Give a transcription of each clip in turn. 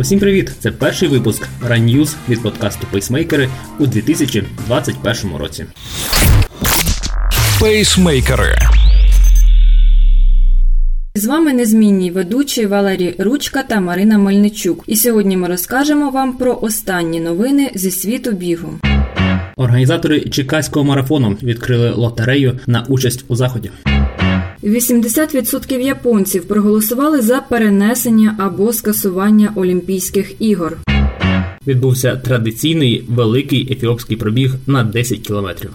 Усім привіт! Це перший випуск Ранньюз від подкасту Пейсмейкери у 2021 році. Пейсмейкери. З вами незмінні ведучі Валерій Ручка та Марина Мельничук. І сьогодні ми розкажемо вам про останні новини зі світу бігу. Організатори Чикаського марафону відкрили лотерею на участь у заході. 80% японців проголосували за перенесення або скасування Олімпійських ігор. Відбувся традиційний великий ефіопський пробіг на 10 кілометрів.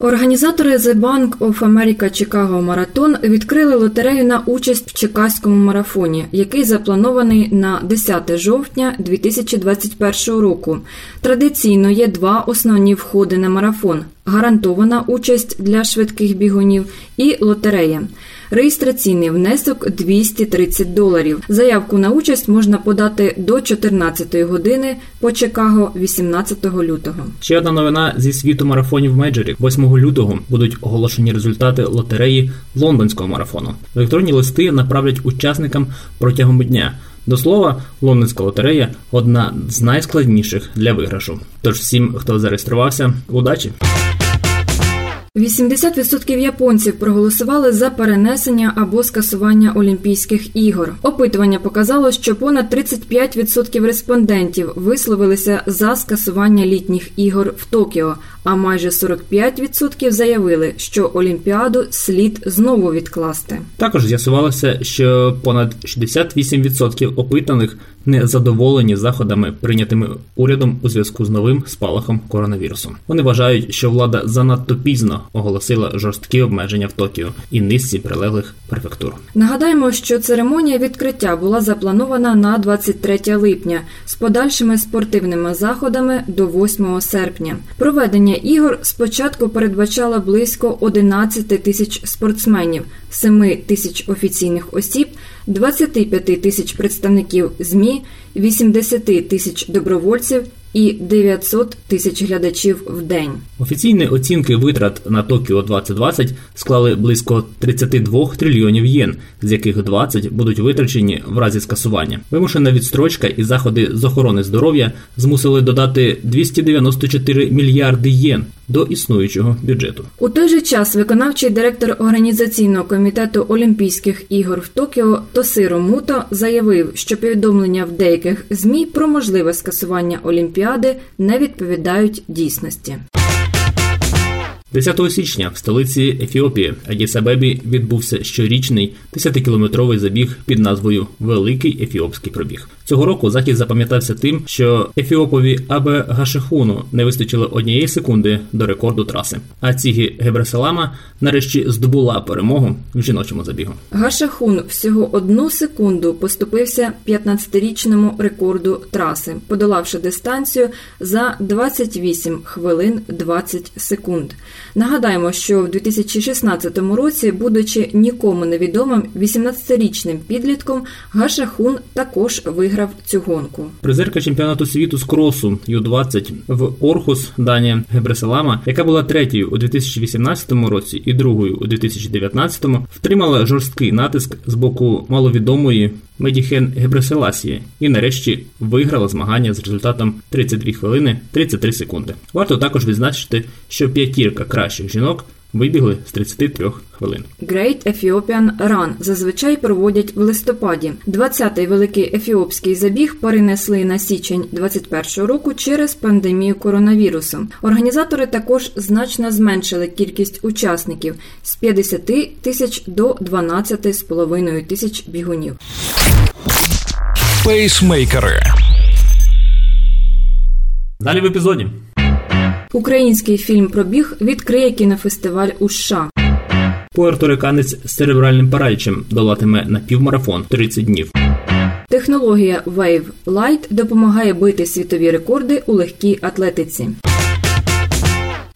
Організатори The Bank of America Chicago Marathon відкрили лотерею на участь в Чикаському марафоні, який запланований на 10 жовтня 2021 року. Традиційно є два основні входи на марафон: гарантована участь для швидких бігунів і лотерея. Реєстраційний внесок 230 доларів. Заявку на участь можна подати до 14 години по Чикаго 18 лютого. Ще одна новина зі світу марафонів мейджорів. 8 лютого будуть оголошені результати лотереї лондонського марафону. Електронні листи направлять учасникам протягом дня. До слова, лондонська лотерея одна з найскладніших для виграшу. Тож всім, хто зареєструвався, удачі! 80% японців проголосували за перенесення або скасування Олімпійських ігор. Опитування показало, що понад 35% респондентів висловилися за скасування літніх ігор в Токіо, а майже 45% заявили, що Олімпіаду слід знову відкласти. Також з'ясувалося, що понад 68% опитаних не задоволені заходами, прийнятими урядом у зв'язку з новим спалахом коронавірусу. Вони вважають, що влада занадто пізно оголосила жорсткі обмеження в Токіо і низці прилеглих префектур. Нагадаємо, що церемонія відкриття була запланована на 23 липня з подальшими спортивними заходами до 8 серпня. Проведення ігор спочатку передбачало близько 11 тисяч спортсменів, 7 тисяч офіційних осіб, 25 тисяч представників ЗМІ, 80 тисяч добровольців і 900 тисяч глядачів в день. Офіційні оцінки витрат на Токіо 2020 склали близько 32 трильйонів єн, з яких 20 будуть витрачені в разі скасування. Вимушена відстрочка і заходи з охорони здоров'я змусили додати 294 мільярди єн до існуючого бюджету. У той же час виконавчий директор організаційного комітету Олімпійських ігор в Токіо Тосиро Муто заявив, що повідомлення в деяких змі про можливе скасування Олімпіади не відповідають дійсності. 10 січня в столиці Ефіопії Адіс-Абебі відбувся щорічний 10-кілометровий забіг під назвою Великий Ефіопський пробіг. Цього року захід запам'ятався тим, що Ефіопові Абе Гашехуну не вистачило однієї секунди до рекорду траси. А Цігі Гебреселама нарешті здобула перемогу в жіночому забігу. Гашехун всього одну секунду поступився 15-річному рекорду траси, подолавши дистанцію за 28 хвилин 20 секунд. Нагадаємо, що в 2016 році, будучи нікому невідомим 18-річним підлітком, Гашахун також виграв цю гонку. Призерка чемпіонату світу з кросу Ю-20 в Орхус Данія Гебреселама, яка була третьою у 2018 році і другою у 2019, втримала жорсткий натиск з боку маловідомої Медіхен Гебреселасії і нарешті виграла змагання з результатом 32 хвилини 33 секунди. Варто також відзначити, що п'ятірка кращих жінок вибігли з 33 хвилин. Great Ethiopian Run зазвичай проводять в листопаді. 20-й великий ефіопський забіг перенесли на січень 21-го року через пандемію коронавірусу. Організатори також значно зменшили кількість учасників з 50 тисяч до 12,5 тисяч бігунів. Пейсмейкери. Далі в епізоді. Український фільм Пробіг відкриє кінофестиваль у США. Пуерториканець з церебральним паралічем долатиме на півмарафон 30 днів. Технологія Wave Light допомагає бити світові рекорди у легкій атлетиці.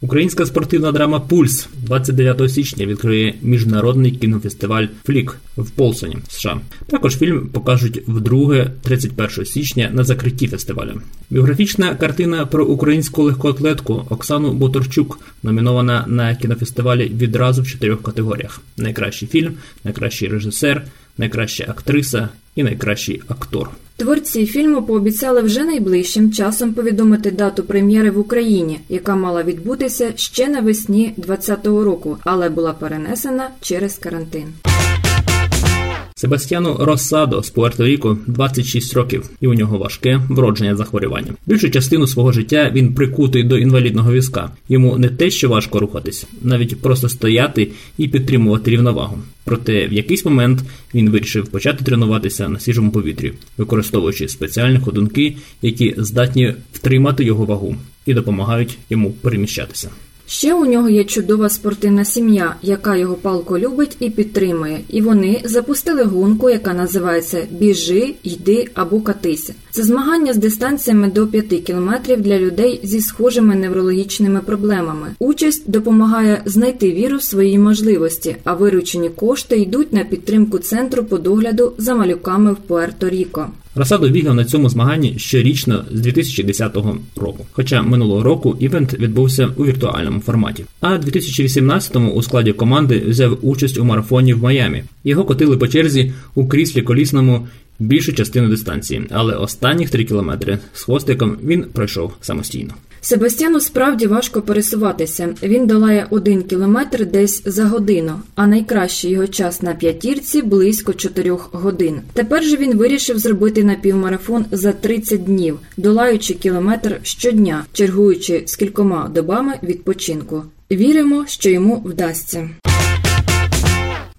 Українська спортивна драма Пульс 29 січня відкриє міжнародний кінофестиваль Флік в Полсоні, США. Також фільм покажуть вдруге 31 січня на закритті фестивалю. Біографічна картина про українську легкоатлетку Оксану Боторчук номінована на кінофестивалі відразу в чотирьох категоріях: найкращий фільм, найкращий режисер, найкраща актриса і найкращий актор. Творці фільму пообіцяли вже найближчим часом повідомити дату прем'єри в Україні, яка мала відбутися ще навесні 2020 року, але була перенесена через карантин. Себастьяну Росадо з Пуерто-Ріко 26 років, і у нього важке вродження захворювання. Більшу частину свого життя він прикутий до інвалідного візка. Йому не те, що важко рухатись, навіть просто стояти і підтримувати рівновагу. Проте в якийсь момент він вирішив почати тренуватися на свіжому повітрі, використовуючи спеціальні ходунки, які здатні втримати його вагу і допомагають йому переміщатися. Ще у нього є чудова спортивна сім'я, яка його палко любить і підтримує. І вони запустили гонку, яка називається Біжи, йди або катися. Це змагання з дистанціями до 5 кілометрів для людей зі схожими неврологічними проблемами. Участь допомагає знайти віру в свої можливості, а виручені кошти йдуть на підтримку центру по догляду за малюками в Пуерто-Ріко. Розсаду бігав на цьому змаганні щорічно з 2010 року. Хоча минулого року івент відбувся у віртуальному форматі. А 2018-му у складі команди взяв участь у марафоні в Майамі. Його котили по черзі у кріслі колісному більшу частину дистанції, але останніх три кілометри з хвостиком він пройшов самостійно. Себастьяну справді важко пересуватися. Він долає один кілометр десь за годину, а найкращий його час на п'ятірці близько чотирьох годин. Тепер же він вирішив зробити напівмарафон за 30 днів, долаючи кілометр щодня, чергуючи з кількома добами відпочинку. Віримо, що йому вдасться.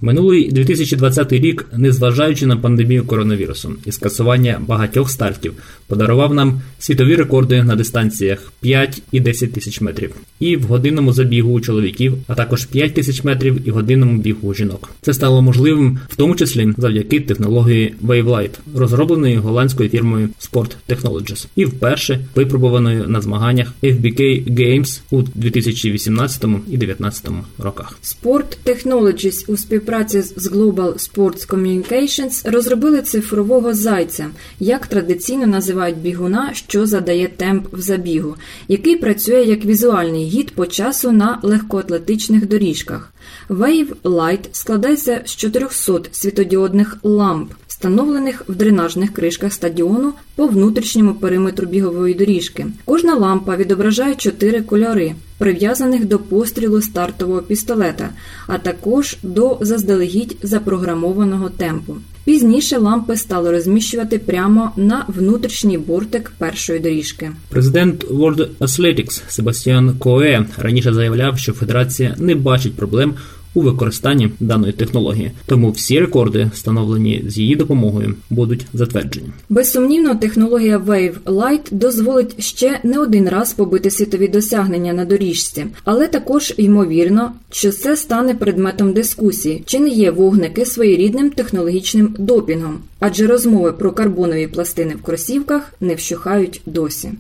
Минулий 2020 рік, незважаючи на пандемію коронавірусу і скасування багатьох стартів, подарував нам світові рекорди на дистанціях 5 і 10 тисяч метрів, і в годинному забігу у чоловіків, а також 5 тисяч метрів і годинному бігу у жінок. Це стало можливим, в тому числі завдяки технології WaveLight, розробленої голландською фірмою Sport Technologies, і вперше випробованою на змаганнях FBK Games у 2018 і 2019 роках. Sport Technologies у співпраці з Global Sports Communications розробили цифрового зайця, як традиційно називають бігуна, що задає темп в забігу, який працює як візуальний гід по часу на легкоатлетичних доріжках. Wave Light складається з 400 світодіодних ламп, встановлених в дренажних кришках стадіону по внутрішньому периметру бігової доріжки. Кожна лампа відображає чотири кольори, прив'язаних до пострілу стартового пістолета, а також до заздалегідь запрограмованого темпу. Пізніше лампи стали розміщувати прямо на внутрішній бортик першої доріжки. Президент World Athletics Себастьян Кое раніше заявляв, що федерація не бачить проблем у використанні даної технології, тому всі рекорди, встановлені з її допомогою, будуть затверджені. Безсумнівно, технологія Wave Light дозволить ще не один раз побити світові досягнення на доріжці, але також ймовірно, що це стане предметом дискусії, чи не є вогники своєрідним технологічним допінгом, адже розмови про карбонові пластини в кросівках не вщухають досі.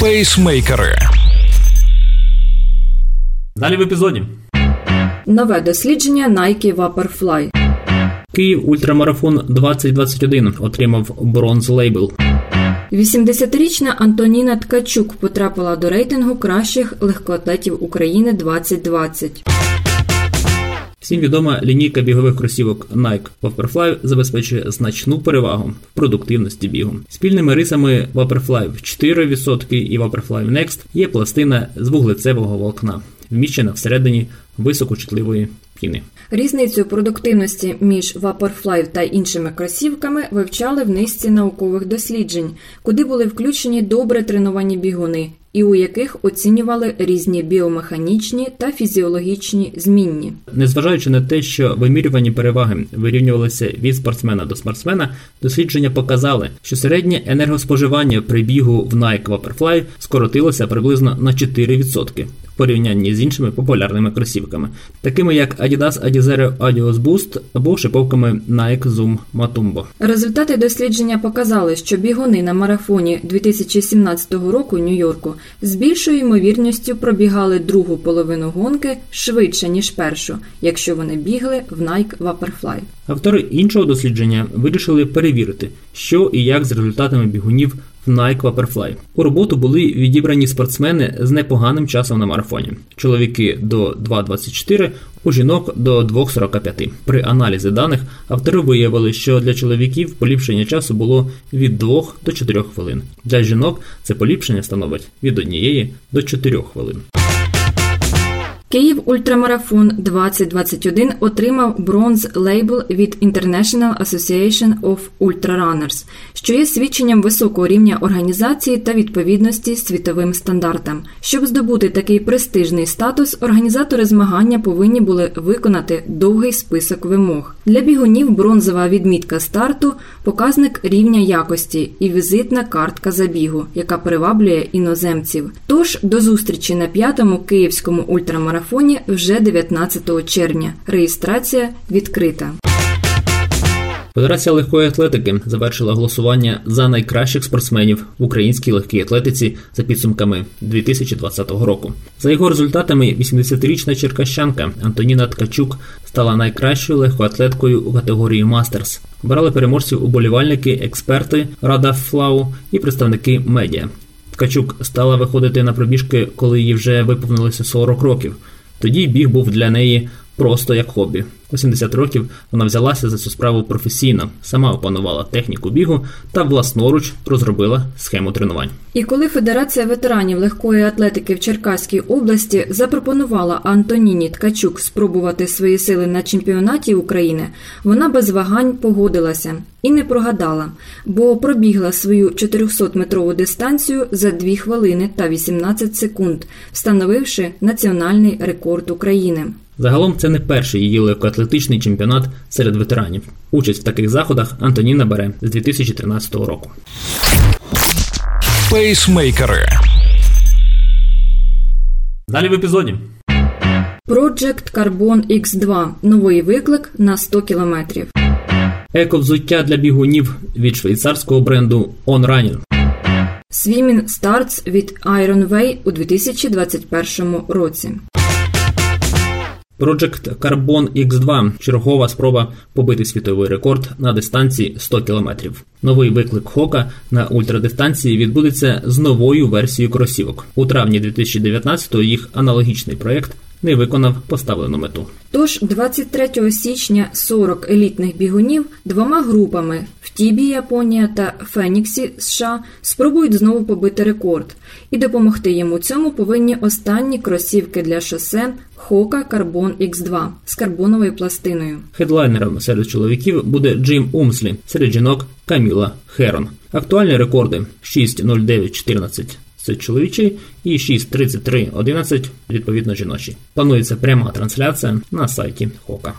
Пейсмейкери. Далі в епізоді. Нове дослідження Nike Vaporfly. Київ Ультрамарафон 2021 отримав бронз лейбл. 80-річна Антоніна Ткачук потрапила до рейтингу кращих легкоатлетів України 2020. Всім відома лінійка бігових кросівок Nike Vaporfly забезпечує значну перевагу в продуктивності бігу. Спільними рисами Vaporfly 4% і Vaporfly Next є пластина з вуглецевого волокна, вміщена всередині високочутливої піни. Різницю продуктивності між Vaporfly та іншими кросівками вивчали в низці наукових досліджень, куди були включені добре треновані бігуни, і у яких оцінювали різні біомеханічні та фізіологічні змінні. Незважаючи на те, що вимірювані переваги вирівнювалися від спортсмена до спортсмена, дослідження показали, що середнє енергоспоживання при бігу в Nike Vaporfly скоротилося приблизно на 4% в порівнянні з іншими популярними кросівками, такими як Adidas Adizero Adios Boost або шиповками Nike Zoom Matumbo. Результати дослідження показали, що бігуни на марафоні 2017 року в Нью-Йорку з більшою ймовірністю пробігали другу половину гонки швидше ніж першу, якщо вони бігли в Nike Vaporfly. Автори іншого дослідження вирішили перевірити, що і як з результатами бігунів Nike Vaporfly. У роботу були відібрані спортсмени з непоганим часом на марафоні. Чоловіки до 2.24, у жінок до 2.45. При аналізі даних автори виявили, що для чоловіків поліпшення часу було від 2 до 4 хвилин. Для жінок це поліпшення становить від 1 до 4 хвилин. Київ Ультрамарафон 2021 отримав бронз лейбл від International Association of Ultrarunners, що є свідченням високого рівня організації та відповідності світовим стандартам. Щоб здобути такий престижний статус, організатори змагання повинні були виконати довгий список вимог. Для бігунів бронзова відмітка старту, показник рівня якості і візитна картка забігу, яка приваблює іноземців. Тож до зустрічі на п'ятому київському ультрамарафоні марафоні вже 19 червня. Реєстрація відкрита. Федерація легкої атлетики завершила голосування за найкращих спортсменів в українській легкій атлетиці за підсумками 2020 року. За його результатами, 80-річна черкащанка Антоніна Ткачук стала найкращою легкоатлеткою у категорії Мастерс. Брали переможців уболівальники, експерти, рада флау і представники медіа. Ткачук стала виходити на пробіжки, коли їй вже виповнилося 40 років. Тоді біг був для неї просто як хобі. У 70 років вона взялася за цю справу професійно, сама опанувала техніку бігу та власноруч розробила схему тренувань. І коли Федерація ветеранів легкої атлетики в Черкаській області запропонувала Антоніні Ткачук спробувати свої сили на чемпіонаті України, вона без вагань погодилася і не прогадала, бо пробігла свою 400-метрову дистанцію за 2 хвилини та 18 секунд, встановивши національний рекорд України. Загалом це не перший її легкоатлетичний чемпіонат серед ветеранів. Участь в таких заходах Антоніна бере з 2013 року. Пейсмейкери. Далі в епізоді. Project Carbon X2 новий виклик на 100 кілометрів. Еко-взуття для бігунів від швейцарського бренду On Running. Swimming Starts від Iron Way у 2021 році. Project Carbon X2 чергова спроба побити світовий рекорд на дистанції 100 км. Новий виклик Хока на ультрадистанції відбудеться з новою версією кросівок. У травні 2019-го їх аналогічний проєкт не виконав поставлену мету. Тож 23 січня 40 елітних бігунів двома групами в Тібі, Японія та Феніксі США спробують знову побити рекорд, і допомогти йому цьому повинні останні кросівки для шосе Хока Carbon X2 з карбоновою пластиною. Хедлайнером серед чоловіків буде Джим Умслі, серед жінок Каміла Херон. Актуальні рекорди 6.09.14 це чоловічий, і 6.33.11 відповідно жіночий. Планується пряма трансляція на сайті Хока.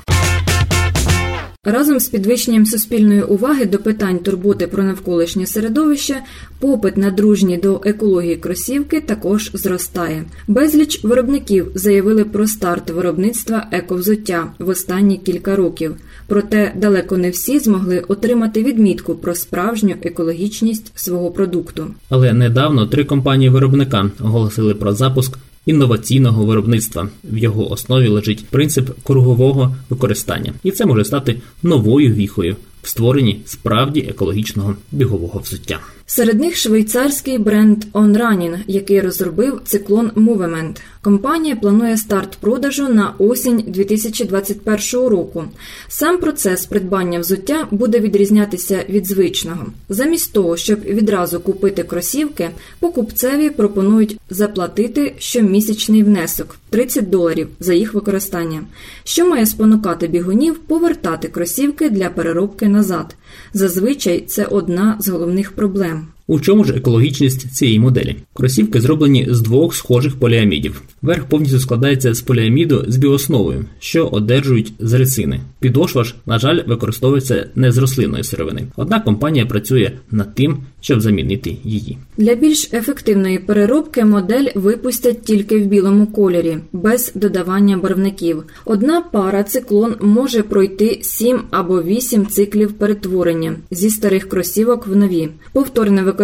Разом з підвищенням суспільної уваги до питань турботи про навколишнє середовище, попит на дружні до екології кросівки також зростає. Безліч виробників заявили про старт виробництва ековзуття в останні кілька років. Проте далеко не всі змогли отримати відмітку про справжню екологічність свого продукту. Але недавно три компанії виробника оголосили про запуск інноваційного виробництва. В його основі лежить принцип кругового використання, і це може стати новою віхою в створенні справді екологічного бігового взуття. Серед них швейцарський бренд OnRunning, який розробив циклон Movement. Компанія планує старт продажу на осінь 2021 року. Сам процес придбання взуття буде відрізнятися від звичного. Замість того, щоб відразу купити кросівки, покупцеві пропонують заплатити щомісячний внесок 30 доларів за їх використання, що має спонукати бігунів повертати кросівки для переробки назад. Зазвичай це одна з головних проблем. У чому ж екологічність цієї моделі? Кросівки зроблені з двох схожих поліамідів. Верх повністю складається з поліаміду з біосновою, що одержують з рецини. Підошва ж, на жаль, використовується не з рослинної сировини. Однак компанія працює над тим, щоб замінити її. Для більш ефективної переробки модель випустять тільки в білому кольорі, без додавання барвників. Одна пара циклон може пройти 7 або 8 циклів перетворення зі старих кросівок в нові. Повторне використання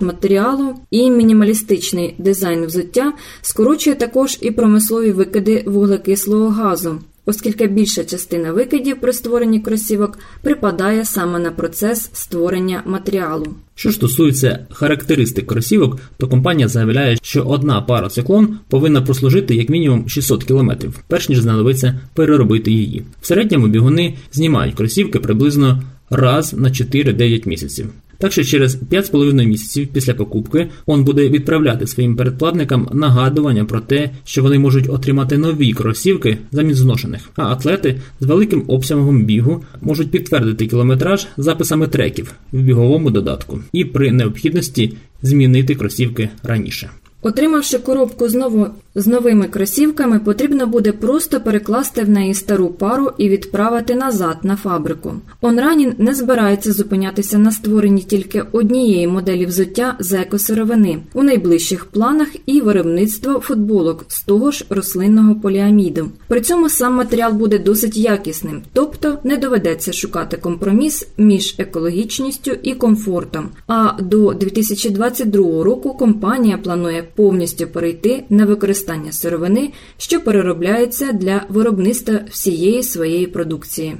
матеріалу і мінімалістичний дизайн взуття скорочує також і промислові викиди вуглекислого газу. оскільки більша частина викидів при створенні кросівок припадає саме на процес створення матеріалу. Що стосується характеристик кросівок, то компанія заявляє, що одна пара циклон повинна прослужити як мінімум 600 км, перш ніж знадобиться переробити її. В середньому бігуни знімають кросівки приблизно раз на 4-9 місяців. Так що через 5,5 місяців після покупки он буде відправляти своїм передплатникам нагадування про те, що вони можуть отримати нові кросівки замість зношених. А атлети з великим обсягом бігу можуть підтвердити кілометраж записами треків в біговому додатку і при необхідності змінити кросівки раніше. Отримавши коробку знову з новими кросівками, потрібно буде просто перекласти в неї стару пару і відправити назад на фабрику. Онранін не збирається зупинятися на створенні тільки однієї моделі взуття з екосировини у найближчих планах і виробництво футболок з того ж рослинного поліаміду. При цьому сам матеріал буде досить якісним, тобто не доведеться шукати компроміс між екологічністю і комфортом. А до 2022 року компанія планує повністю перейти на використання сировини, що переробляється для виробництва всієї своєї продукції.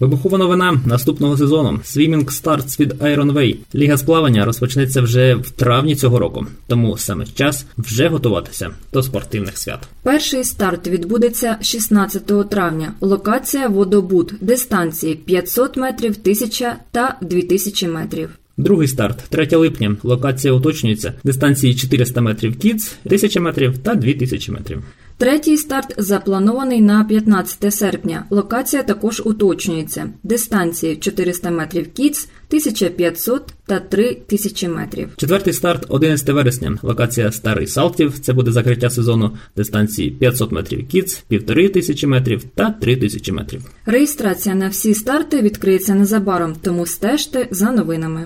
Вибухова новина наступного сезону. Swimming Starts від Iron Way. Ліга сплавання розпочнеться вже в травні цього року, тому саме час вже готуватися до спортивних свят. Перший старт відбудеться 16 травня. Локація водобуд, дистанції 500 метрів, 1000 та 2000 метрів. Другий старт 3 липня. Локація уточнюється. Дистанції 400 метрів кіц, 1000 метрів та 2000 метрів. Третій старт запланований на 15 серпня. Локація також уточнюється. Дистанції 400 метрів кіц, 1500 та 3000 метрів. Четвертий старт 11 вересня. Локація Старий Салтів. Це буде закриття сезону дистанції 500 метрів кіц, 1500 метрів та 3000 метрів. Реєстрація на всі старти відкриється незабаром, тому стежте за новинами.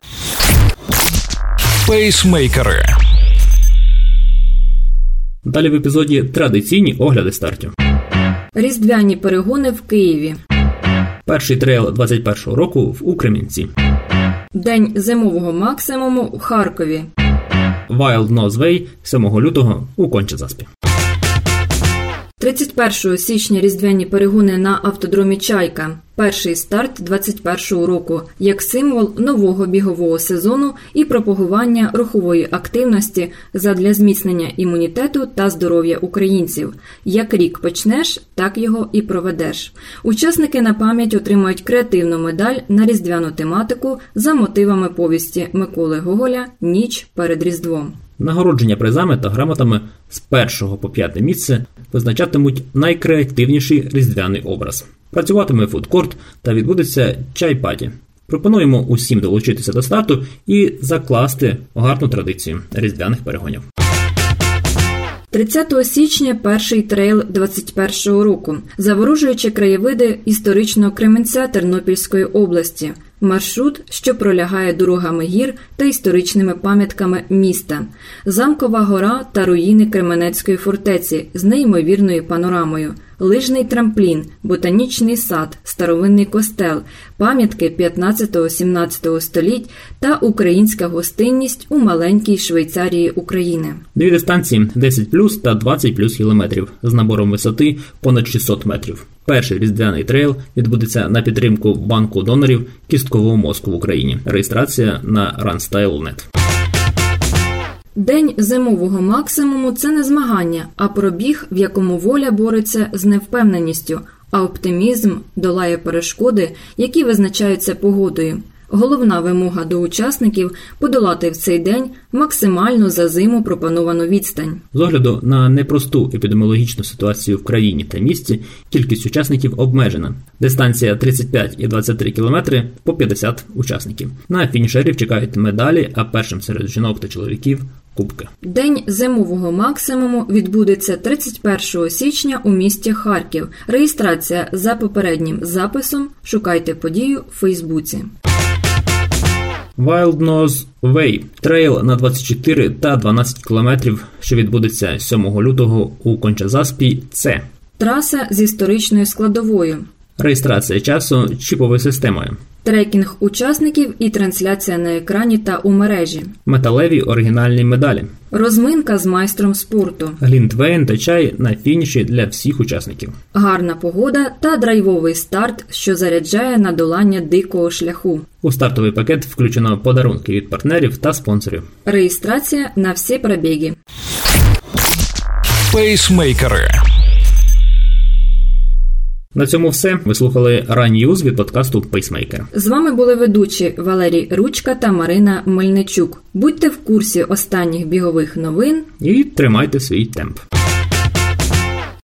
Пейсмейкери. Далі в епізоді традиційні огляди стартів. Різдвяні перегони в Києві. Перший трейл 21-го року в Укремінці. День зимового максимуму в Харкові. Wild Nose Way 7 лютого у Кончазаспі. 31 січня різдвяні перегони на автодромі Чайка. Перший старт 21-го року як символ нового бігового сезону і пропагування рухової активності задля зміцнення імунітету та здоров'я українців. Як рік почнеш, так його і проведеш. Учасники на пам'ять отримають креативну медаль на різдвяну тематику за мотивами повісті Миколи Гоголя Ніч перед Різдвом. Нагородження призами та грамотами з першого по п'яте місце визначатимуть найкреативніший різдвяний образ. Працюватиме фудкорт та відбудеться чай-паті. Пропонуємо усім долучитися до старту і закласти гарну традицію різдвяних перегонів. 30 січня перший трейл 21-го року, заворожуючи краєвиди історичного Кременця Тернопільської області. Маршрут, що пролягає дорогами гір та історичними пам'ятками міста, замкова гора та руїни Кременецької фортеці з неймовірною панорамою, лижний трамплін, ботанічний сад, старовинний костел, пам'ятки 15-17 століть та українська гостинність у маленькій Швейцарії України. Дві дистанції 10 плюс та 20 плюс кілометрів з набором висоти понад 600 метрів. Перший різдвяний трейл відбудеться на підтримку банку донорів кісткового мозку в Україні. Реєстрація на runstyle.net. День зимового максимуму це не змагання, а пробіг, в якому воля бореться з невпевненістю, а оптимізм долає перешкоди, які визначаються погодою. Головна вимога до учасників подолати в цей день максимальну за зиму пропоновану відстань. З огляду на непросту епідеміологічну ситуацію в країні та місті, кількість учасників обмежена. Дистанція 35 і 23 кілометри по 50 учасників. На фінішерів чекають медалі, а першим серед жінок та чоловіків кубки. День зимового максимуму відбудеться 31 січня у місті Харків. Реєстрація за попереднім записом. Шукайте подію в Фейсбуці. Wild Nose Way – трейл на 24 та 12 кілометрів, що відбудеться 7 лютого у Конча-Заспі. Це Траса з історичною складовою. реєстрація часу чіповою системою. Трекінг учасників і трансляція на екрані та у мережі, металеві оригінальні медалі, розминка з майстром спорту, глінтвейн та чай на фініші для всіх учасників. гарна погода та драйвовий старт, що заряджає на долання дикого шляху. У стартовий пакет включено подарунки від партнерів та спонсорів. Реєстрація на всі пробіги. Пейсмейкери. На цьому все. Ви слухали Ран'юз від подкасту Пейсмейкер. З вами були ведучі Валерій Ручка та Марина Мельничук. Будьте в курсі останніх бігових новин І тримайте свій темп.